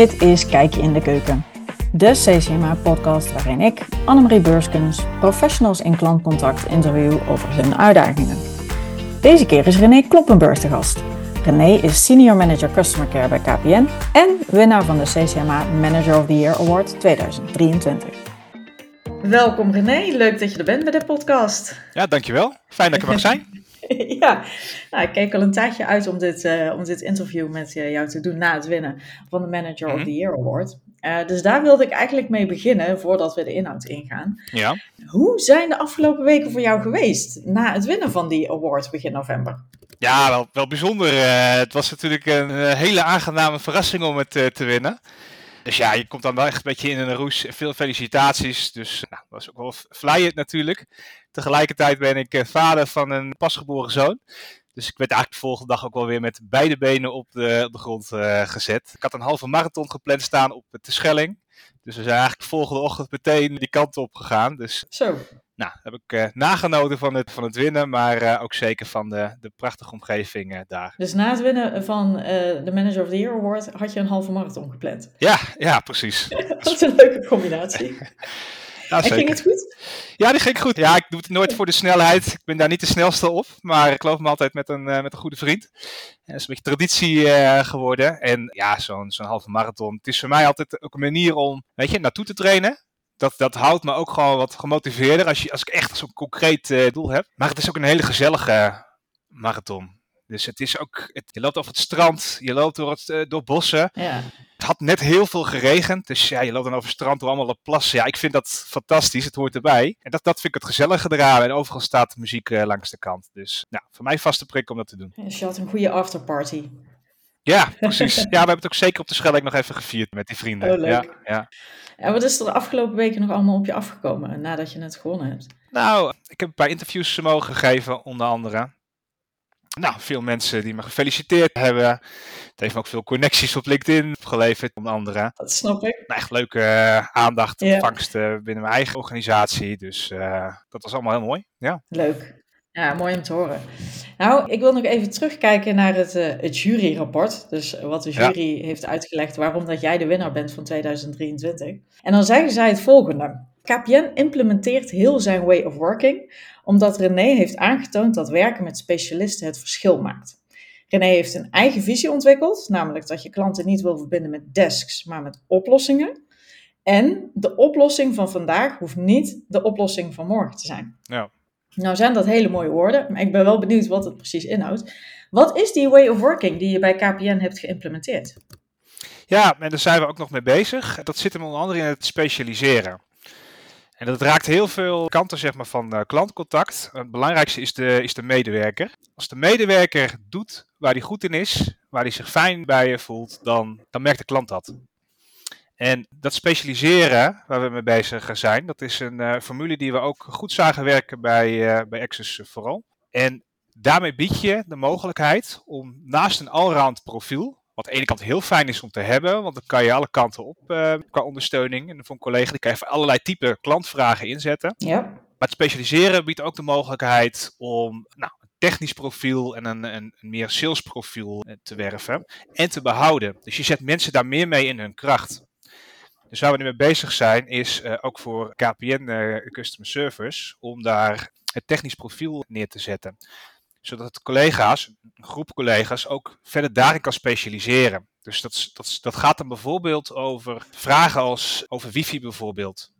Dit is Kijkje in de Keuken, de CCMA-podcast waarin ik, Annemarie Beurskens, professionals in klantcontact interview over hun uitdagingen. Deze keer is René Kloppenburg de gast. René is Senior Manager Customer Care bij KPN en winnaar van de CCMA Manager of the Year Award 2023. Welkom René, leuk dat je er bent bij de podcast. Ja, dankjewel. Fijn dat ik er mag zijn. ja, nou, ik keek al een tijdje uit om dit, uh, om dit interview met uh, jou te doen na het winnen van de Manager of the mhm. Year Award. Uh, dus daar wilde ik eigenlijk mee beginnen voordat we de inhoud ingaan. Ja. Hoe zijn de afgelopen weken voor jou geweest na het winnen van die award begin november? Ja, wel, wel bijzonder. het was natuurlijk een hele aangename verrassing om het te winnen. Dus ja, je komt dan wel echt een beetje in een roes. Veel felicitaties. Dus nou, dat was ook wel vlijend natuurlijk. Tegelijkertijd ben ik eh, vader van een pasgeboren zoon. Dus ik werd eigenlijk de volgende dag ook wel weer met beide benen op de, op de grond uh, gezet. Ik had een halve marathon gepland staan op de Schelling. Dus we zijn eigenlijk de volgende ochtend meteen die kant op gegaan. Dus Zo. Nou, heb ik uh, nagenoten van het, van het winnen, maar uh, ook zeker van de, de prachtige omgeving uh, daar. Dus na het winnen van de Manager of the Year Award had je een halve marathon gepland? Ja, ja precies. dat is een leuke combinatie. Ja, ging het goed? Ja, die ging goed. Ja, ik doe het nooit voor de snelheid. Ik ben daar niet de snelste op. Maar ik loop me altijd met een, met een goede vriend. dat is een beetje traditie geworden. En ja, zo'n zo'n halve marathon. Het is voor mij altijd ook een manier om, weet je, naartoe te trainen dat, dat houdt me ook gewoon wat gemotiveerder als, je, als ik echt zo'n concreet uh, doel heb. Maar het is ook een hele gezellige marathon. Dus het is ook, het, je loopt over het strand, je loopt door, het, uh, door bossen. Ja. Het had net heel veel geregend, dus ja, je loopt dan over het strand door allemaal plassen. Ja, ik vind dat fantastisch, het hoort erbij. En dat, dat vind ik het gezellige eraan. En overal staat muziek uh, langs de kant. Dus nou, voor mij vaste prik om dat te doen. Dus je had een goede afterparty. Ja, precies. Ja, we hebben het ook zeker op de Schelling nog even gevierd met die vrienden. Oh, leuk. Ja, ja. En wat is er de afgelopen weken nog allemaal op je afgekomen nadat je het gewonnen hebt? Nou, ik heb een paar interviews mogen geven, onder andere. Nou, veel mensen die me gefeliciteerd hebben. Het heeft me ook veel connecties op LinkedIn geleverd, onder andere. Dat snap ik. Nou, echt leuke uh, aandacht, ontvangst binnen mijn eigen organisatie. Dus uh, dat was allemaal heel mooi. Ja. Leuk. Ja, mooi om te horen. Nou, ik wil nog even terugkijken naar het, uh, het juryrapport. Dus wat de jury heeft uitgelegd waarom dat jij de winnaar bent van 2023. En dan zeggen zij het volgende. KPN implementeert heel zijn way of working, omdat René heeft aangetoond dat werken met specialisten het verschil maakt. René heeft een eigen visie ontwikkeld, namelijk dat je klanten niet wil verbinden met desks, maar met oplossingen. En de oplossing van vandaag hoeft niet de oplossing van morgen te zijn. Ja. Nou zijn dat hele mooie woorden, maar ik ben wel benieuwd wat het precies inhoudt. Wat is die way of working die je bij KPN hebt geïmplementeerd? Ja, en daar zijn we ook nog mee bezig. Dat zit hem onder andere in het specialiseren. En dat raakt heel veel kanten zeg maar, van uh, klantcontact. Het belangrijkste is de, is de medewerker. Als de medewerker doet waar hij goed in is, waar hij zich fijn bij je voelt, dan, dan merkt de klant dat. En dat specialiseren waar we mee bezig zijn, dat is een uh, formule die we ook goed zagen werken bij, uh, bij Access vooral. En daarmee bied je de mogelijkheid om naast een allround profiel, wat aan de ene kant heel fijn is om te hebben, want dan kan je alle kanten op uh, qua ondersteuning. En voor een collega die kan je voor allerlei type klantvragen inzetten. Ja. Maar het specialiseren biedt ook de mogelijkheid om nou, een technisch profiel en een, een, een meer sales profiel te werven en te behouden. Dus je zet mensen daar meer mee in hun kracht. Dus waar we nu mee bezig zijn, is uh, ook voor KPN uh, eh, Customer Service, om daar het technisch profiel neer te zetten. Zodat collega's, een groep collega's, ook verder daarin kan specialiseren. Dus dat, dat, gaat dan bijvoorbeeld over vragen als over wifi bijvoorbeeld.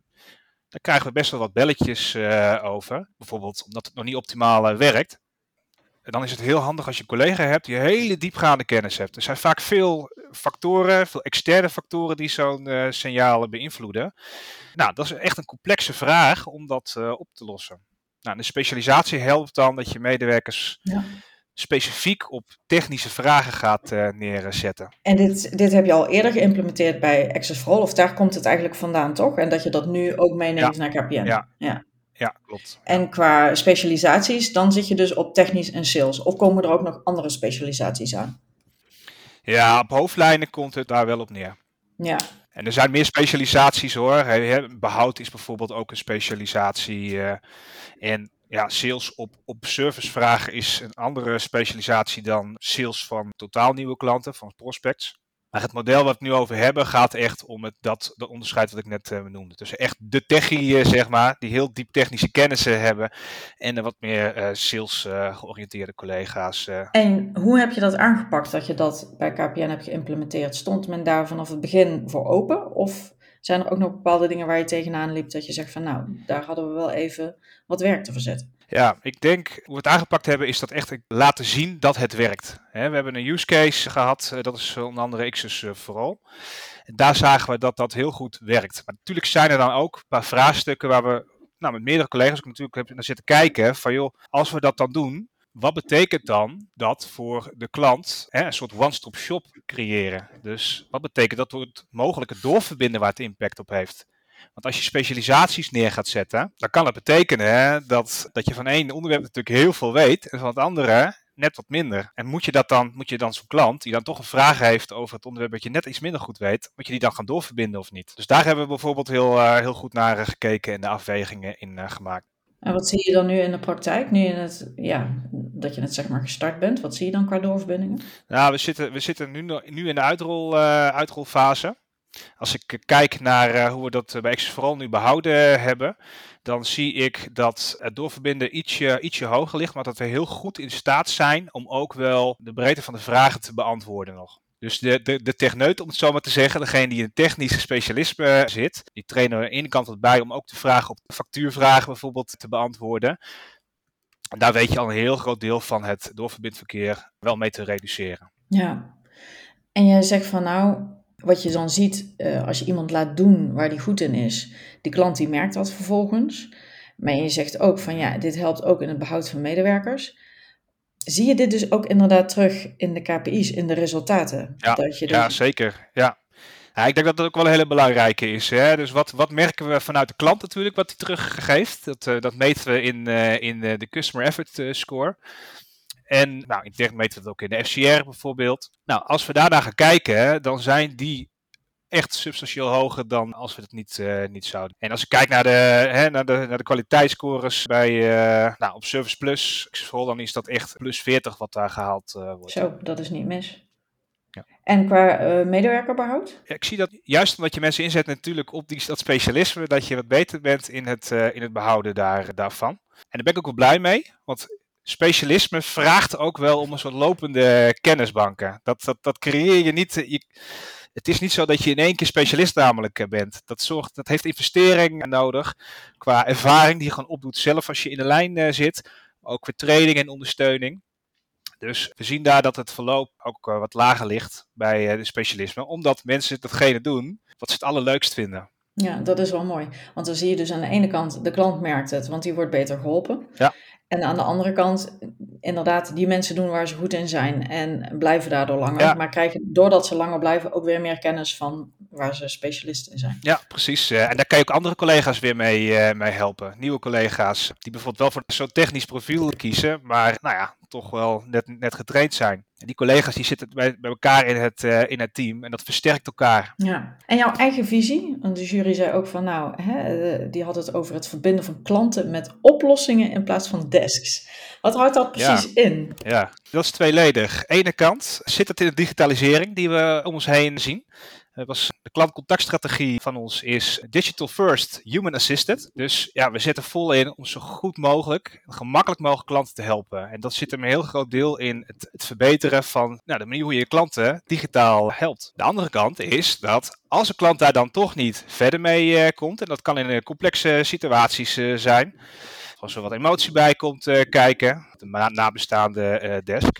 Daar krijgen we best wel wat belletjes uh, over. Bijvoorbeeld omdat het nog niet optimaal werkt. En dan is het heel handig als je een collega hebt die hele diepgaande kennis hebt. Er zijn vaak veel factoren, veel externe factoren die zo'n uh, signaal beïnvloeden. Nou, dat is echt een complexe vraag om dat uh, op te lossen. Nou, de specialisatie helpt dan dat je medewerkers ja. specifiek op technische vragen gaat uh, neerzetten. En dit, dit heb je al eerder geïmplementeerd bij Access for All, of daar komt het eigenlijk vandaan, toch? En dat je dat nu ook meeneemt ja. naar KPN. Ja. ja. Ja, klopt. En qua specialisaties, dan zit je dus op technisch en sales. Of komen er ook nog andere specialisaties aan? Ja, op hoofdlijnen komt het daar wel op neer. Ja. En er zijn meer specialisaties hoor. Behoud is bijvoorbeeld ook een specialisatie. Uh, en ja, sales op, op servicevragen is een andere specialisatie dan sales van totaal nieuwe klanten, van prospects. Maar het model wat we het nu over hebben gaat echt om het, dat, dat onderscheid wat ik net uh, noemde. Dus echt de techie, zeg maar, die heel diep technische kennissen hebben. En de wat meer uh, sales georiënteerde collega's. En hoe heb je dat aangepakt dat je dat bij KPN hebt geïmplementeerd? Stond men daar vanaf het begin voor open? Of zijn er ook nog bepaalde dingen waar je tegenaan liep dat je zegt van nou, daar hadden we wel even wat werk te verzetten? Ja, ik denk hoe we het aangepakt hebben is dat echt laten zien dat het werkt. we hebben een use case gehad, eh, dat is onder andere Xus uh, vooral. En daar zagen we dat dat heel goed werkt. Maar natuurlijk zijn er dan ook een paar vraagstukken waar we nou, met meerdere collega's natuurlijk hebben naar zitten kijken. Van joh, als we dat dan doen, wat betekent dan dat voor de klant hè, een soort one-stop shop creëren? Dus wat betekent dat voor het mogelijke doorverbinden waar het impact op heeft? Want als je specialisaties neer gaat zetten, dan kan het betekenen hè, dat, dat je van één onderwerp natuurlijk heel veel weet en van het andere net wat minder. En moet je dat dan, moet je dan zo'n klant die dan toch een vraag heeft over het onderwerp dat je net iets minder goed weet, moet je die dan gaan doorverbinden of niet? Dus daar hebben we bijvoorbeeld heel, uh, heel goed naar uh, gekeken en de afwegingen in uh, gemaakt. En wat zie je dan nu in de praktijk, nu in het, ja, dat je net zeg maar gestart bent? Wat zie je dan qua doorverbindingen? Nou, we zitten, we zitten nu, nu in de uitrol, uitrolfase. Als ik kijk naar eh, hoe we dat bij Access vooral nu behouden hebben, dan zie ik dat het doorverbinden ietsje, ietsje hoger ligt, maar dat we heel goed in staat zijn om ook wel de breedte van de vragen te beantwoorden nog. Dus de, de, de techneut, om het zo maar te zeggen, degene die in het technische specialisme zit, die trainen we aan de ene kant wat bij om ook de vragen op factuurvragen bijvoorbeeld te beantwoorden. En daar weet je al een heel groot deel van het doorverbindverkeer wel mee te reduceren. Ja, en jij zegt van nou, wat je dan ziet uh, als je iemand laat doen waar die goed in is, die klant die merkt dat vervolgens. Maar je zegt ook van ja, dit helpt ook in het behoud van medewerkers. Zie je dit dus ook inderdaad terug in de KPI's, in de resultaten? Ja, dat je ja zeker. Ja. ja. ik denk dat dat ook wel een hele belangrijke is. Hè? Dus wat, wat merken we vanuit de klant natuurlijk, wat hij teruggeeft? Dat, uh, dat meten we in, uh, in de Customer Effort Score. En nou, intern meten we het ook in de FCR bijvoorbeeld. Nou, als we daarna gaan kijken, dan zijn die echt substantieel hoger dan als we het niet, uh, niet zouden. En als ik kijk naar de, hè, naar de, naar de kwaliteitsscores bij, uh, nou, op Service Plus, dan is dat echt plus 40 wat daar gehaald uh, wordt. Zo, dat is niet mis. Ja. En qua uh, medewerkerbehoud? Ja, ik zie dat juist omdat je mensen inzet natuurlijk op die, dat specialisme, dat je wat beter bent in het, uh, in het behouden daar, daarvan. En daar ben ik ook wel blij mee, want specialisme vraagt ook wel om een soort lopende kennisbanken. Dat, dat, dat creëer je niet. Je, het is niet zo dat je in één keer specialist namelijk eh, bent. Dat, zorgt, dat heeft investering nodig qua ervaring die je gewoon opdoet zelf als je in de lijn uh, zit. Ook voor training en ondersteuning. Dus we zien daar dat het verloop ook uh, wat lager ligt bij de specialisme. Omdat mensen datgene doen wat ze het allerleukst vinden. Ja, dat is wel mooi. Want dan zie je dus aan de ene kant, de klant merkt het, want die wordt beter geholpen. Ja. En aan de andere kant, inderdaad, die mensen doen waar ze goed in zijn en blijven daardoor langer. Maar krijgen doordat ze langer blijven ook weer meer kennis van waar ze specialist in zijn. Ja, precies. Eh, en daar kan je ook andere collega's weer mee, uh, mee helpen. Nieuwe collega's die bijvoorbeeld wel voor zo'n technisch profiel kiezen, maar nou ja, toch wel net, net getraind zijn. En die collega's die zitten bij, bij elkaar in het, uh, in het team en dat versterkt elkaar. Ja, en jouw eigen visie? Want de jury zei ook van nou, hè, die had het over het verbinden van klanten met oplossingen in plaats van desks. Wat houdt dat precies in? Ja, dat is tweeledig. Ene kant zit het in de digitalisering die we om ons heen zien. Was de klantcontactstrategie van ons is digital first, human assisted. Dus ja, we zetten vol in om zo goed mogelijk, gemakkelijk mogelijk klanten te helpen. En dat zit er een heel groot deel in het, het verbeteren van nou, de manier hoe je klanten digitaal helpt. De andere kant is dat als een klant daar dan toch niet verder mee uh, komt, en dat kan in uh, complexe situaties uh, zijn, als er wat emotie bij komt kijken, de nabestaande desk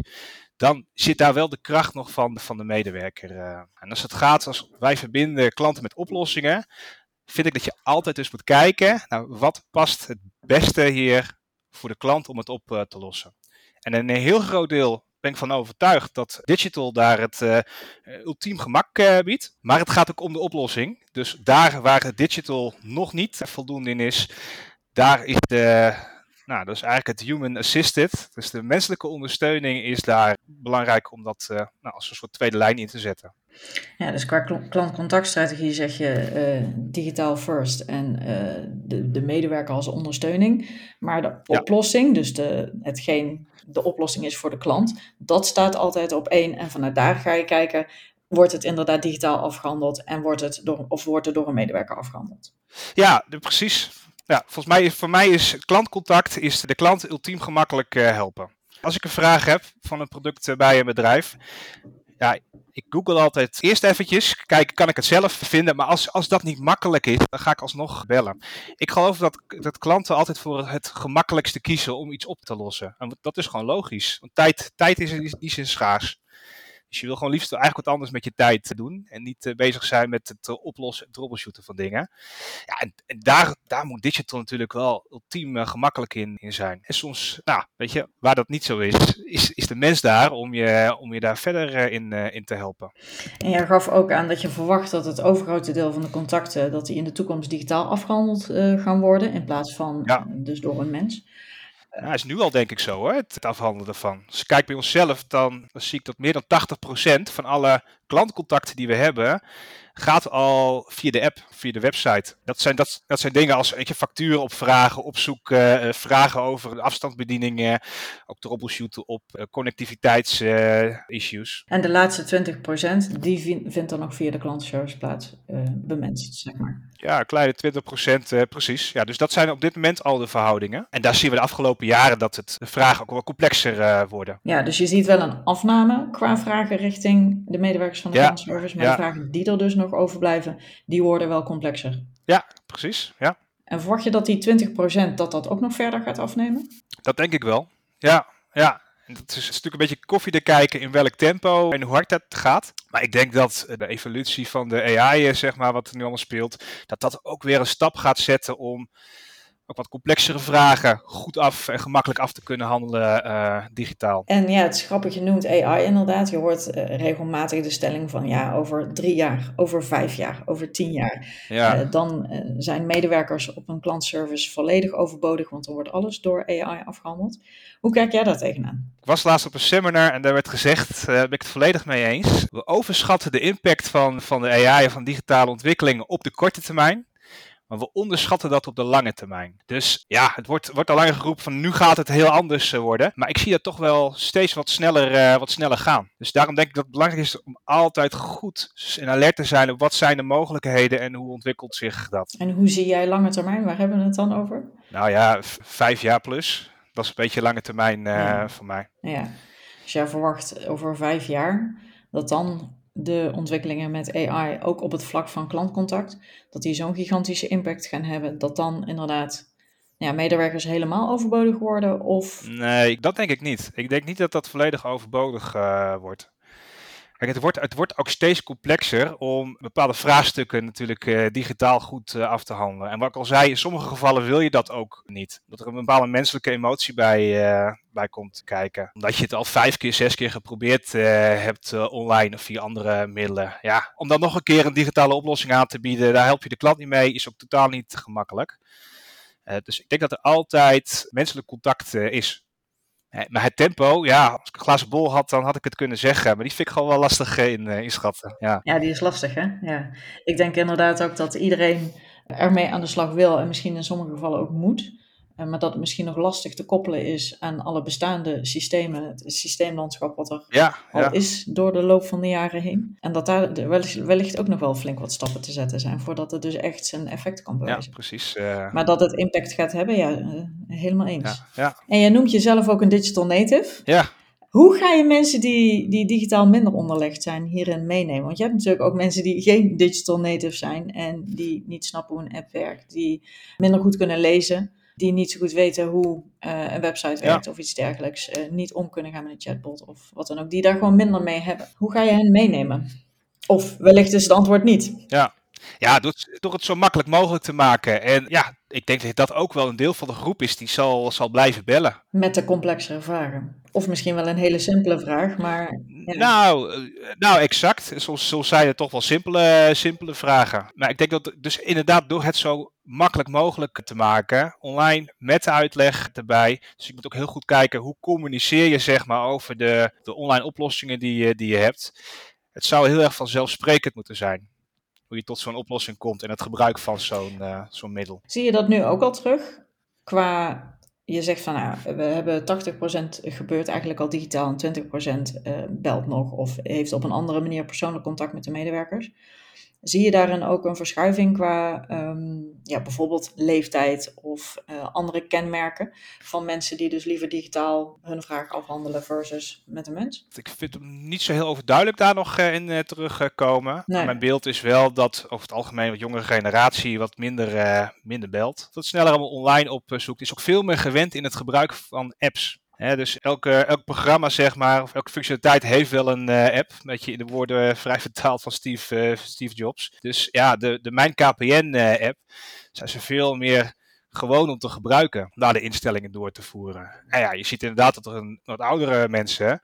dan zit daar wel de kracht nog van, van de medewerker. Uh. En als het gaat, als wij verbinden klanten met oplossingen, vind ik dat je altijd dus moet kijken, nou, wat past het beste hier voor de klant om het op uh, te lossen. En een heel groot deel ben ik van overtuigd dat digital daar het uh, ultiem gemak biedt. Maar het gaat ook om de oplossing. Dus daar waar het digital nog niet voldoende in is, daar is de, nou, dat is eigenlijk het human assisted. Dus de menselijke ondersteuning is daar belangrijk om dat uh, nou, als een soort tweede lijn in te zetten. Ja, dus qua klantcontactstrategie zeg je uh, digitaal first en uh, de, de medewerker als ondersteuning. Maar de oplossing, dus de, hetgeen de oplossing is voor de klant, dat staat altijd op één. En vanuit daar ga je kijken wordt het inderdaad digitaal afgehandeld en wordt het door, of wordt het door een medewerker afgehandeld? Ja, precies. Ja, volgens mij, voor mij is klantcontact is de klant ultiem gemakkelijk uh, helpen. Als ik een vraag heb van een product bij een bedrijf, ja, ik google altijd eerst eventjes, kijken kan ik het zelf vinden. Maar als, als dat niet makkelijk is, dan ga ik alsnog bellen. Ik geloof dat, dat klanten altijd voor het gemakkelijkste kiezen om iets op te lossen. En dat is gewoon logisch. Want tijd, tijd is in die schaars. Dus je wil gewoon liefst eigenlijk wat anders met je tijd doen. En niet uh, bezig zijn met het uh, oplossen en troubleshooten van dingen. Ja, en, en, daar, daar moet digital natuurlijk wel ultiem uh, gemakkelijk in, in zijn. En soms, nou, weet je, waar dat niet zo is, is, is de mens daar om je, om je daar verder in, in te helpen. En jij gaf ook aan dat je verwacht dat het overgrote deel van de contacten, dat die in de toekomst digitaal afgehandeld gaan worden. In plaats van ja. dus door een mens. Ja, is nu al denk ik zo hoor, het afhandelen ervan. Als ik kijk bij onszelf, dan zie ik dat meer dan 80% van alle klantcontacten die we hebben, gaat al via de app, via de website. Dat zijn, dat, dat zijn dingen als weet je, facturen opvragen, opzoeken, uh, vragen over afstandsbedieningen, ook troubleshooten op uh, connectiviteitsissues. en de laatste 20% die vind, vindt dan nog via de klantenservice plaats, uh, bemenst, zeg maar. Ja, een kleine 20% precies. Ja, dus dat zijn op dit moment al de verhoudingen. En daar zien we de afgelopen jaren dat het, de vragen ook wel complexer worden. Ja, dus je ziet wel een afname qua vragen richting de medewerkers van de ja, maar de vragen die er dus nog overblijven, die worden wel complexer. Ja, precies. Ja. En verwacht je dat die 20% dat dat ook nog verder gaat afnemen? Dat denk ik wel. Ja, ja. Het is, natuurlijk een beetje koffie te kijken in welk tempo en hoe hard dat gaat. Maar ik denk dat de evolutie van de AI, zeg maar, wat er nu allemaal speelt, dat dat ook weer een stap gaat zetten om ook wat complexere vragen goed af en gemakkelijk af te kunnen handelen uh, digitaal. En ja, het is grappig, je noemt AI inderdaad. Je hoort uh, regelmatig de stelling van ja, over drie jaar, over vijf jaar, over tien jaar. Ja. Uh, dan zijn medewerkers op een klantservice volledig overbodig, want dan wordt alles door AI afgehandeld. Hoe kijk jij daar tegenaan? Ik was laatst op een seminar en daar werd gezegd, daar ben ik het volledig mee eens. We overschatten de impact van, van de AI en van digitale ontwikkelingen op de korte termijn. Maar we onderschatten dat op de lange termijn. Dus ja, het wordt, wordt al langer geroepen van nu gaat het heel anders worden. Maar ik zie dat toch wel steeds wat sneller, uh, wat sneller gaan. Dus daarom denk ik dat het belangrijk is om altijd goed en alert te zijn op wat zijn de mogelijkheden en hoe ontwikkelt zich dat. En hoe zie jij lange termijn? Waar hebben we het dan over? Nou ja, vijf jaar plus. Dat is een beetje lange termijn uh, ja. voor mij. Ja, dus jij verwacht over vijf jaar dat dan de ontwikkelingen met AI ook op het vlak van klantcontact, dat die zo'n gigantische impact gaan hebben, dat dan inderdaad ja, medewerkers helemaal overbodig worden? Of... Nee, dat denk ik niet. Ik denk niet dat dat volledig overbodig uh, wordt. Het wordt, het wordt ook steeds complexer om bepaalde vraagstukken natuurlijk uh, digitaal goed uh, af te handelen. En wat ik al zei, in sommige gevallen wil je dat ook niet. Dat er een bepaalde menselijke emotie bij, uh, bij komt kijken. Omdat je het al vijf keer, zes keer geprobeerd hebt online of via andere middelen. Ja, om dan nog een keer een digitale oplossing aan te bieden, daar help je de klant niet mee, is ook totaal niet gemakkelijk. dus ik denk dat er altijd menselijk contact is. Maar het tempo, ja, als ik een glazen bol had, dan had ik het kunnen zeggen. Maar die vind ik gewoon wel lastig in, uh, inschatten. Ja. ja, die is lastig, hè? Ja. Ik denk inderdaad ook dat iedereen ermee aan de slag wil en misschien in sommige gevallen ook moet. Uh, maar dat het misschien nog lastig te koppelen is aan alle bestaande systemen, het systeemlandschap wat er ja, al ja. is door de loop van de jaren heen. En dat daar wellicht, wellicht ook nog wel flink wat stappen te zetten zijn voordat het dus echt zijn effect kan bewijzen. Ja, precies. Uh... Maar dat het impact gaat hebben, ja, uh, helemaal eens. Ja, ja. En jij noemt jezelf ook een digital native. Ja. Hoe ga je mensen die, die digitaal minder onderlegd zijn hierin meenemen? Want je hebt natuurlijk ook mensen die geen digital native zijn en die niet snappen hoe een app werkt, die minder goed kunnen lezen die niet zo goed weten hoe uh, een website werkt ja. of iets dergelijks, uh, niet om kunnen gaan met een chatbot of wat dan ook, die daar gewoon minder mee hebben. Hoe ga je hen meenemen? Of wellicht is het antwoord niet. Ja, ja door, door het zo makkelijk mogelijk te maken. En ja, ik denk dat dat ook wel een deel van de groep is die zal, zal blijven bellen. Met de complexere vragen. Of misschien wel een hele simpele vraag, maar... Ja. Nou, nou, exact. Soms, soms zijn het toch wel simpele, simpele vragen. Maar ik denk dat dus inderdaad door het zo makkelijk mogelijk te maken, online met de uitleg erbij. Dus je moet ook heel goed kijken hoe communiceer je zeg maar over de, de online oplossingen die die je hebt. Het zou heel erg vanzelfsprekend moeten zijn hoe je tot zo'n oplossing komt en het gebruik van zo'n uh, zo'n middel. Zie je dat nu ook al terug qua je zegt van nou, we hebben 80% gebeurt eigenlijk al digitaal en 20% uh, belt nog of heeft op een andere manier persoonlijk contact met de medewerkers. Zie je daarin ook een verschuiving qua um, ja, bijvoorbeeld leeftijd of uh, andere kenmerken van mensen die dus liever digitaal hun vraag afhandelen versus met een mens? Ik vind hem niet zo heel overduidelijk daar nog uh, in uh, terugkomen. Nee. Mijn beeld is wel dat over het algemeen wat jongere generatie wat minder, minder belt. Dat sneller allemaal online opzoekt. Is ook veel meer gewend in het gebruik van apps. Dus elke, elk programma, zeg maar, of elke functionaliteit heeft wel een uh, app. Met je in de woorden uh, vrij vertaald van Steve, uh, Steve Jobs. Dus ja, de, de Mijn KPN-app zijn ze veel meer gewoon om te gebruiken. Om daar de instellingen door te voeren. En ja, je ziet inderdaad dat er een wat oudere mensen,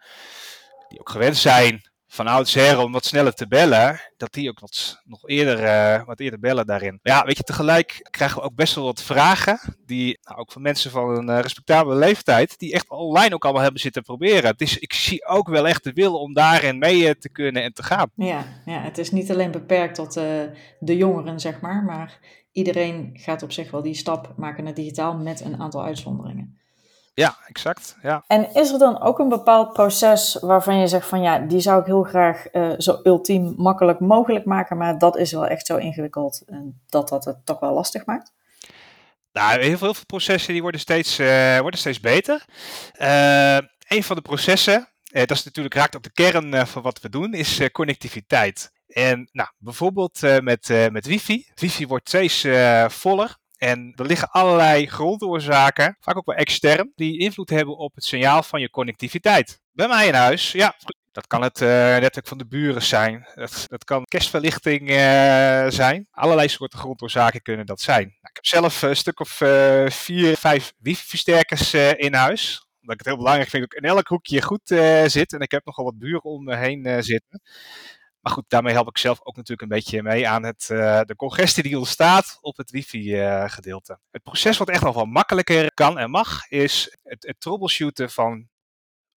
die ook gewend zijn van oudsher om wat sneller te bellen, dat die ook wat, nog eerder, uh, wat eerder bellen daarin. Ja, weet je, tegelijk krijgen we ook best wel wat vragen, die nou, ook van mensen van een uh, respectabele leeftijd, die echt online ook allemaal hebben zitten proberen. Dus ik zie ook wel echt de wil om daarin mee uh, te kunnen en te gaan. Ja, ja het is niet alleen beperkt tot de jongeren, zeg maar, maar iedereen gaat op zich wel die stap maken naar digitaal met een aantal uitzonderingen. Ja, exact. Ja. En is er dan ook een bepaald proces waarvan je zegt van ja, die zou ik heel graag uh, zo ultiem makkelijk mogelijk maken, maar dat is wel echt zo ingewikkeld dat dat het toch wel lastig maakt? Nou, heel veel, heel veel processen die worden steeds, uh, worden steeds beter. Uh, een van de processen, dat is natuurlijk raakt op de kern van wat we doen, is connectiviteit. En nou, bijvoorbeeld met, met wifi. Wifi wordt steeds voller. En er liggen allerlei grondoorzaken, vaak ook wel extern, die invloed hebben op het signaal van je connectiviteit. Bij mij in huis, ja, dat kan het uh, netwerk van de buren zijn. Dat, dat kan kerstverlichting uh, zijn. Allerlei soorten grondoorzaken kunnen dat zijn. Nou, ik heb zelf een stuk of uh, vier, vijf wifi-versterkers in huis. Omdat ik het heel belangrijk vind dat ik in elk hoekje goed zit. En ik heb nogal wat buren om me heen zitten. Maar goed, daarmee help ik zelf ook natuurlijk een beetje mee aan het, uh, de congestie die ontstaat op het wifi-gedeelte. Uh, het proces wat echt nog wel makkelijker kan en mag, is het, het troubleshooten van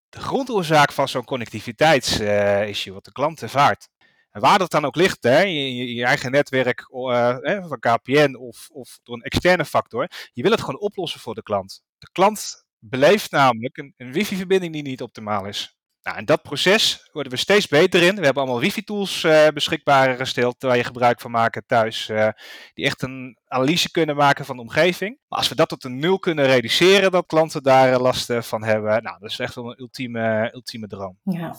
de grondoorzaak van zo'n connectiviteitsissue, uh, wat de klant ervaart. En waar dat dan ook ligt, hè, je, je eigen netwerk eh, van KPN of, of door een externe factor, je wil het gewoon oplossen voor de klant. De klant beleeft namelijk een, een wifi-verbinding die niet optimaal is. Nou, en dat proces worden we steeds beter in. We hebben allemaal wifi-tools uh, beschikbaar gesteld waar je gebruik van maken thuis, uh, die echt een analyse kunnen maken van de omgeving. Maar als we dat tot een nul kunnen reduceren, dat klanten daar last van hebben, nou, dat is echt wel een ultieme, ultieme droom. Ja.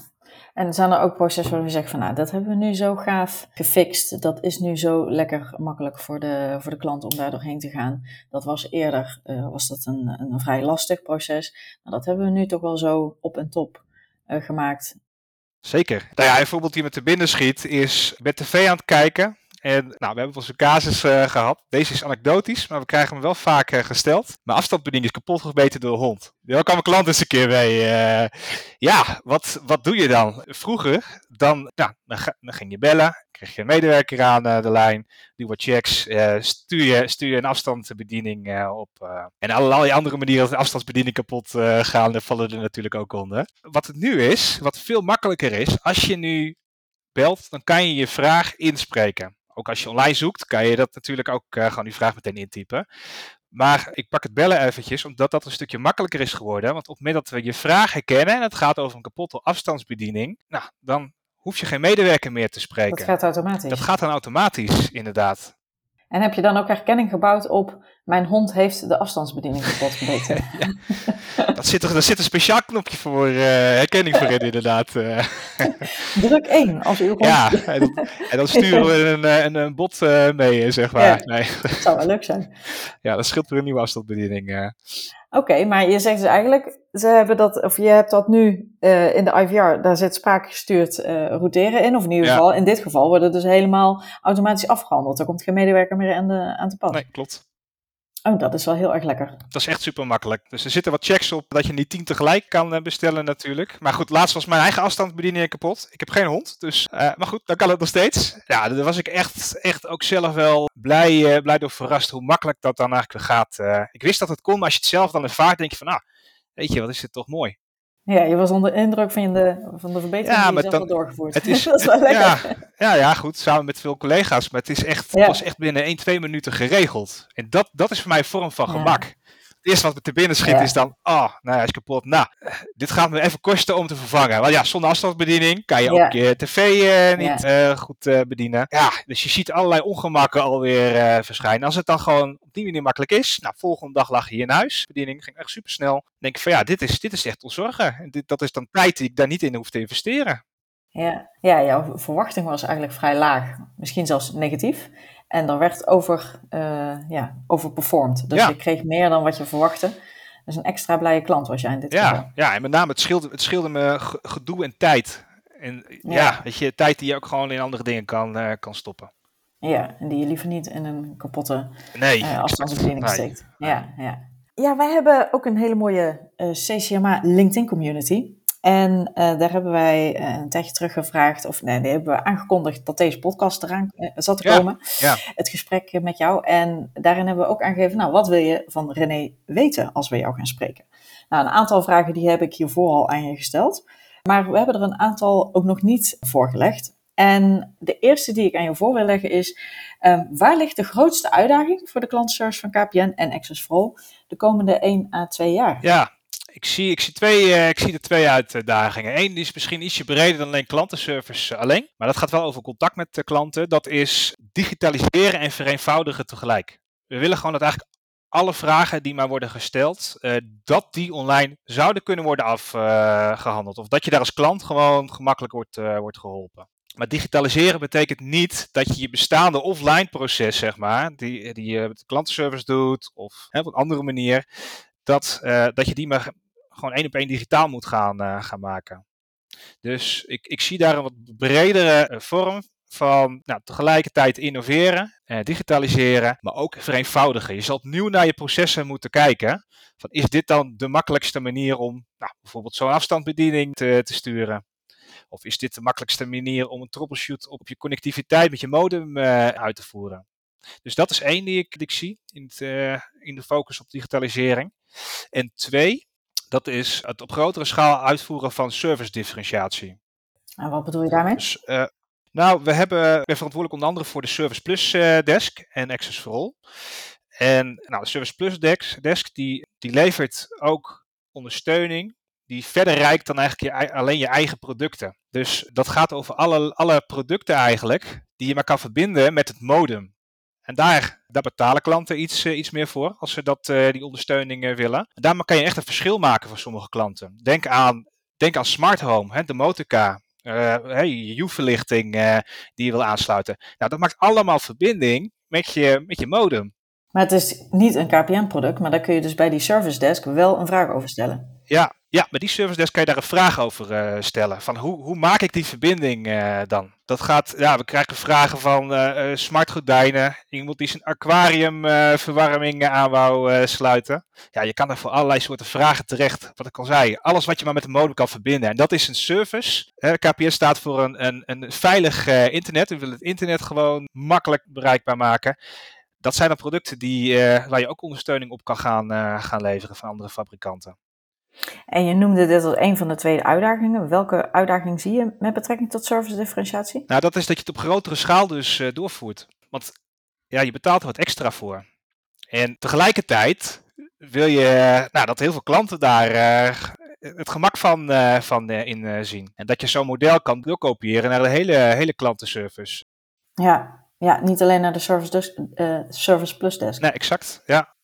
En zijn er ook processen waar we zeggen van, nou, dat hebben we nu zo gaaf gefixt. Dat is nu zo lekker makkelijk voor de, voor de klant om daar doorheen te gaan. Dat was eerder, was dat een, een vrij lastig proces. Maar dat hebben we nu toch wel zo op en top gemaakt. Zeker. Nou ja, een voorbeeld die me te binnen schiet is met tv aan het kijken. En nou, we hebben onze casus uh, gehad. Deze is anekdotisch, maar we krijgen hem wel vaak uh, gesteld. Mijn afstandsbediening is kapot gebeten door een hond. Daar kwam een klant eens een keer mee. Uh, ja, wat, wat doe je dan? Vroeger, dan, nou, dan, dan ging je bellen, kreeg je een medewerker aan de lijn, doe wat checks, stuur, je, stuur je een afstandsbediening op. en allerlei andere manieren dat de afstandsbediening kapot gaan, daar vallen er natuurlijk ook onder. Wat het nu is, wat veel makkelijker is, als je nu belt, dan kan je je vraag inspreken. Ook als je online zoekt, kan je dat natuurlijk ook uh, gewoon die vraag meteen intypen. Maar ik pak het bellen eventjes, omdat dat een stukje makkelijker is geworden. Want op het moment dat we je vraag herkennen en het gaat over een kapotte afstandsbediening, nou, dan hoef je geen medewerker meer te spreken. Dat gaat automatisch. Dat gaat dan automatisch, inderdaad. En heb je dan ook herkenning gebouwd op mijn hond heeft de afstandsbediening kapot gebeten? ja, dat zit er, daar zit een speciaal knopje voor uh, herkenning voor in, inderdaad. Uh. Druk 1 als u hond... Ja, en dan, en dan sturen we een, eh, een, een bot uh, mee, zeg maar. Ja, nee. Dat zou wel leuk zijn. Ja, dat scheelt weer een nieuwe afstandsbediening. Oké, okay, maar je zegt dus eigenlijk, ze hebben dat, of je hebt dat nu uh, in de IVR, daar zit spraakgestuurd uh, routeren in. Of in ieder geval, ja. in dit geval wordt het dus helemaal automatisch afgehandeld. Er komt geen medewerker meer aan, de, aan te pas. Nee, klopt. Oh, dat is wel heel erg lekker. Dat is echt super makkelijk. Dus er zitten wat checks op dat je niet tien tegelijk kan bestellen natuurlijk. Maar goed, laatst was mijn eigen afstandsbediening kapot. Ik heb geen hond, dus... Uh, maar goed, dan kan het nog steeds. Ja, daar was ik echt, echt ook zelf wel blij, uh, blij door verrast hoe makkelijk dat dan eigenlijk gaat. Ik wist dat het kon, maar als je het zelf dan ervaart, denk je van... Nou, weet je, wat is dit toch mooi. Ja, je was onder indruk van de, van de verbetering ja, die je zelf dan, doorgevoerd. Het is, dat is wel lekker. Ja, ja, ja, goed, samen met veel collega's. Maar het is echt, ja. het was echt binnen 1, 2 minuten geregeld. En dat, dat is voor mij een vorm van gemak. Het eerste wat me te binnen schiet is dan, oh, nou ja, hij is kapot. Nou, dit gaat me even kosten om te vervangen. Want ja, zonder afstandsbediening kan je ook je tv uh, niet uh, goed uh, bedienen. Ja, dus je ziet allerlei ongemakken alweer verschijnen. Als het dan gewoon op die manier makkelijk is, nou, volgende dag lag je in huis. Bediening ging echt super snel. Dan denk ik van ja, dit is, dit is echt ontzorgen. En dit, dat is dan tijd die ik daar niet in hoef te investeren. Ja. ja, jouw verwachting was eigenlijk vrij laag. Misschien zelfs negatief. En er werd over, uh, ja, over performed. Dus je kreeg meer dan wat je verwachtte. Dus een extra blije klant was jij in dit ja, geval. Ja, en met name het scheelde, het scheelde me gedoe en tijd. En ja. weet je, tijd die je ook gewoon in andere dingen kan, uh, kan stoppen. Ja, en die je liever niet in een kapotte nee, uh, afstandsbediening steekt. Ja, ja. ja, wij hebben ook een hele mooie CCMA LinkedIn community. En uh, daar hebben wij uh, een tijdje terug gevraagd, of nee, die hebben we aangekondigd dat deze podcast eraan uh, zat te komen. Ja. Het gesprek met jou. En daarin hebben we ook aangegeven, nou, wat wil je van René weten als we jou gaan spreken? Nou, een aantal vragen die heb ik hiervoor al aan je gesteld. Maar we hebben er een aantal ook nog niet voorgelegd. En de eerste die ik aan je voor wil leggen is, um, waar ligt de grootste uitdaging voor de klantenservice van KPN en Access for All de komende 1 à 2 jaar? Ja, ik zie, ik zie, twee, uh, ik zie er twee uitdagingen. Eén is misschien ietsje breder dan alleen klantenservice alleen. Maar dat gaat wel over contact met de klanten. Dat is digitaliseren en vereenvoudigen tegelijk. We willen gewoon dat eigenlijk alle vragen die maar worden gesteld, uh, dat die online zouden kunnen worden afgehandeld. Of dat je daar als klant gewoon gemakkelijk wordt, uh, wordt geholpen. Maar digitaliseren betekent niet dat je je bestaande offline proces, zeg maar, die, die je met de klantenservice doet of hè, op een andere manier, dat, dat je die maar gewoon één op één digitaal moet gaan, uh, gaan maken. Dus ik, ik zie daar een wat bredere uh, vorm van nou, tegelijkertijd innoveren, digitaliseren, maar ook vereenvoudigen. Je zal opnieuw naar je processen moeten kijken. Van, is dit dan de makkelijkste manier om nou, bijvoorbeeld zo'n afstandsbediening te, te sturen? Of is dit de makkelijkste manier om een troubleshoot op je connectiviteit met je modem uit te voeren? Dus dat is één die ik, ik zie in, het, uh, in de focus op digitalisering. En twee, dat is het op grotere schaal uitvoeren van service differentiatie. En wat bedoel je daarmee? Dus, uh, nou, we hebben, ik ben verantwoordelijk onder andere voor de Service Plus uh, desk en Access for All. En nou, de Service Plus desk, desk die, die levert ook ondersteuning die verder reikt dan eigenlijk je, alleen je eigen producten. Dus dat gaat over alle, alle producten eigenlijk die je maar kan verbinden met het modem. En daar, betalen klanten iets, uh, iets meer voor als ze dat, uh, die ondersteuning uh, willen. En daarmee kan je echt een verschil maken voor sommige klanten. Denk aan, denk aan smart home, hè, de motorka, hey, je U-verlichting die je wil aansluiten. Nou, dat maakt allemaal verbinding met je, met je modem. Maar het is niet een KPN-product, maar daar kun je dus bij die service desk wel een vraag over stellen. Ja, ja, met die service desk kan je daar een vraag over uh, stellen. Van hoe, hoe maak ik die verbinding uh, dan? Dat gaat, ja, we krijgen vragen van uh, smart gordijnen. Iemand die zijn aquariumverwarming aan wou sluiten. Ja, je kan er voor allerlei soorten vragen terecht. Wat ik al zei, alles wat je maar met de modem kan verbinden. En dat is een service. KPS staat voor een, een, een veilig internet. We willen het internet gewoon makkelijk bereikbaar maken dat zijn dan producten die, waar je ook ondersteuning op kan gaan, gaan leveren van andere fabrikanten. En je noemde dit als een van de twee uitdagingen. Welke uitdaging zie je met betrekking tot service differentiatie? Nou, dat is dat je het op grotere schaal dus uh, doorvoert. Want ja, je betaalt er wat extra voor. En tegelijkertijd wil je nou, dat heel veel klanten daar uh, het gemak van, uh, van in zien. En dat je zo'n model kan doorkopiëren naar de hele, hele klantenservice. Ja, ja, niet alleen naar de Service, desk, service Plus Desk. Nee, exact. Ja.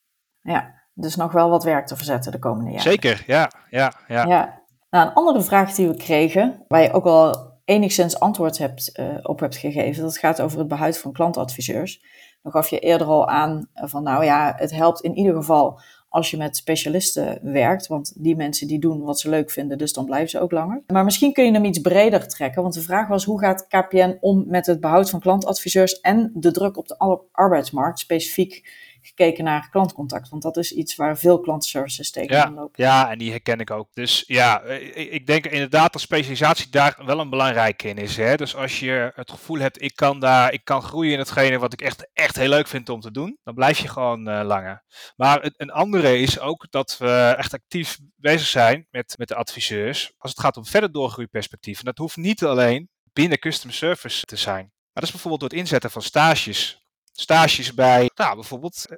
Ja, dus nog wel wat werk te verzetten de komende jaren. Zeker, ja. ja, ja. ja. Nou, een andere vraag die we kregen, waar je ook al enigszins antwoord hebt, uh, op hebt gegeven, dat gaat over het behoud van klantadviseurs. Dan gaf je eerder al aan van, nou ja, het helpt in ieder geval als je met specialisten werkt, want die mensen die doen wat ze leuk vinden, dus dan blijven ze ook langer. Maar misschien kun je hem iets breder trekken, want de vraag was hoe gaat KPN om met het behoud van klantadviseurs en de druk op de arbeidsmarkt, specifiek gekeken naar klantcontact. Want dat is iets waar veel klantenservices tegenaan ja, lopen. Ja, en die herken ik ook. Dus ja, ik denk inderdaad dat specialisatie daar wel een belangrijke in is. Hè? Dus als je het gevoel hebt, ik kan daar, ik kan groeien in hetgene wat ik echt, echt heel leuk vind om te doen, dan blijf je gewoon uh, langer. Maar een andere is ook dat we echt actief bezig zijn met, met de adviseurs als het gaat om verder doorgroeiperspectief. En dat hoeft niet alleen binnen custom service te zijn. Maar dat is bijvoorbeeld door het inzetten van stages stages bij, nou, bijvoorbeeld eh,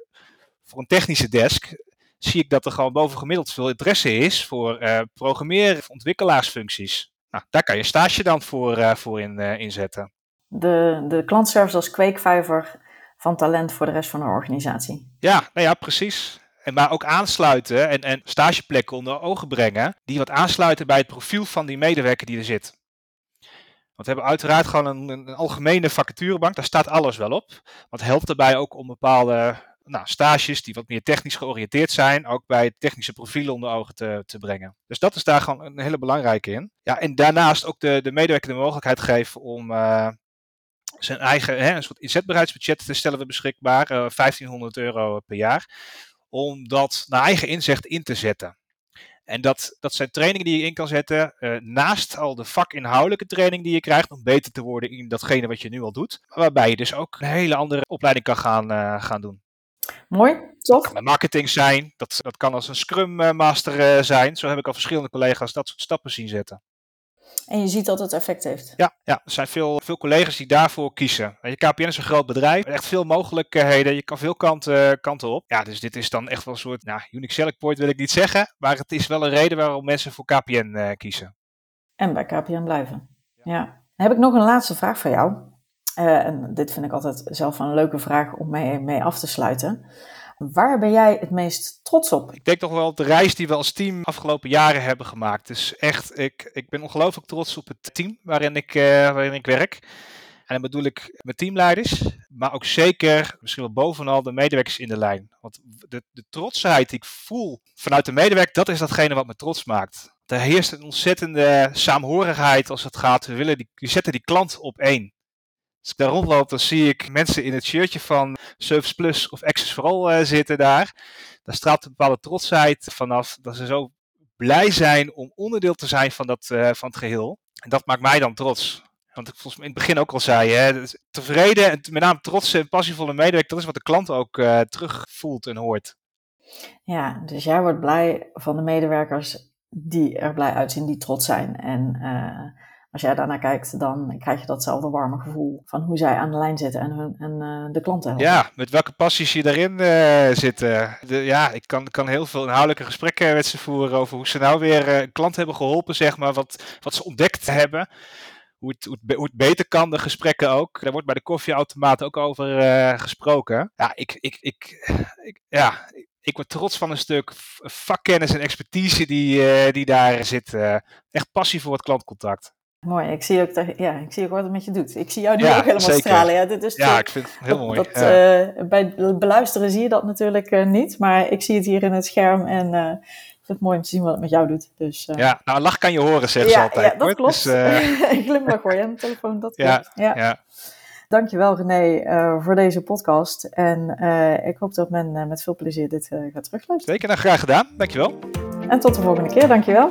voor een technische desk, zie ik dat er gewoon bovengemiddeld veel interesse is voor uh, programmeer- ontwikkelaarsfuncties. Nou, daar kan je stage dan voor, voor in, inzetten. De, de klantservice als kweekvijver van talent voor de rest van de organisatie. Ja, nou ja, precies. En maar ook aansluiten en, en stageplekken onder ogen brengen die wat aansluiten bij het profiel van die medewerker die er zit. Want we hebben uiteraard gewoon een, een algemene vacaturebank, daar staat alles wel op. Wat helpt daarbij ook om bepaalde nou, stages die wat meer technisch georiënteerd zijn, ook bij technische profielen onder ogen te, te brengen. Dus dat is daar gewoon een hele belangrijke in. Ja, en daarnaast ook de, de medewerker de mogelijkheid geven om uh, zijn eigen, hè, een soort inzetbaarheidsbudget te stellen we beschikbaar, uh, eh, 1500 euro per jaar, om dat naar eigen inzicht in te zetten. En dat, dat zijn trainingen die je in kan zetten, uh, naast al de vakinhoudelijke training die je krijgt, om beter te worden in datgene wat je nu al doet. Waarbij je dus ook een hele andere opleiding kan gaan, uh, gaan doen. Mooi, tof. Dat kan marketing zijn, dat, dat kan als een Scrum Master zijn. Zo heb ik al verschillende collega's dat soort stappen zien zetten. En je ziet dat het effect heeft. Ja, ja er zijn veel, veel collega's die daarvoor kiezen. Je KPN is een groot bedrijf, echt veel mogelijkheden. Je kan veel kanten, kanten op. Ja, dus dit is dan echt wel een soort, nou, unique selling point wil ik niet zeggen. Maar het is wel een reden waarom mensen voor KPN uh, eh, kiezen. En bij KPN blijven. Ja. ja. Dan heb ik nog een laatste vraag voor jou. Uh, en dit vind ik altijd zelf een leuke vraag om mee, mee af te sluiten. Waar ben jij het meest trots op? Ik denk toch wel op de reis die we als team afgelopen jaren hebben gemaakt. Dus echt, ik, ik ben ongelooflijk trots op het team waarin ik, uh, waarin ik werk. En dan bedoel ik mijn teamleiders, maar ook zeker, misschien wel bovenal, de medewerkers in de lijn. Want de, de trotsheid die ik voel vanuit de medewerker, dat is datgene wat me trots maakt. Er heerst een ontzettende saamhorigheid als het gaat. We, willen die, we zetten die klant op één. Als ik daar rondloop, dan zie ik mensen in het shirtje van Service Plus of Access for All uh, zitten daar. Daar straalt een bepaalde trotsheid vanaf dat ze zo blij zijn om onderdeel te zijn van, dat, uh, van het geheel. En dat maakt mij dan trots. Want ik volgens mij in het begin ook al zei, hè, tevreden en met name trotse en passievolle medewerker, dat is wat de klant ook uh, terugvoelt en hoort. Ja, dus jij wordt blij van de medewerkers die er blij uitzien, die trots zijn. En als jij daarnaar kijkt, dan krijg je datzelfde warme gevoel van hoe zij aan de lijn zitten en, hun, en uh, de klanten helpen. Ja, met welke passies je daarin uh, zitten. De, ja, ik kan, kan heel veel inhoudelijke gesprekken met ze voeren over hoe ze nou weer een klant hebben geholpen, zeg maar, wat, wat ze ontdekt hebben. Hoe het, hoe, het, beter kan, de gesprekken ook. Daar wordt bij de koffieautomaat ook over gesproken. Ja, ik, ik, ik, ik ja, ik word trots van een stuk vakkennis en expertise die, die daar zit. echt passie voor het klantcontact. Mooi, ik zie ook, ja, ik zie ook wat het met je doet. Ik zie jou nu ook helemaal stralen. Ja, dit is ja ik vind het heel mooi. Dat, ja. uh, bij beluisteren zie je dat natuurlijk uh, niet, maar ik zie het hier in het scherm en uh, ik vind het mooi om te zien wat het met jou doet. Dus, ja, nou, lach kan je horen, zeggen ja, ze altijd. Ja, dat klopt. Dus, ik glimlach hoor je aan de telefoon, dat klopt. Ja, ja. Dankjewel René voor deze podcast en ik hoop dat men met veel plezier dit gaat terugluisteren. Zeker, nou graag gedaan. Dankjewel. En tot de volgende keer, dankjewel.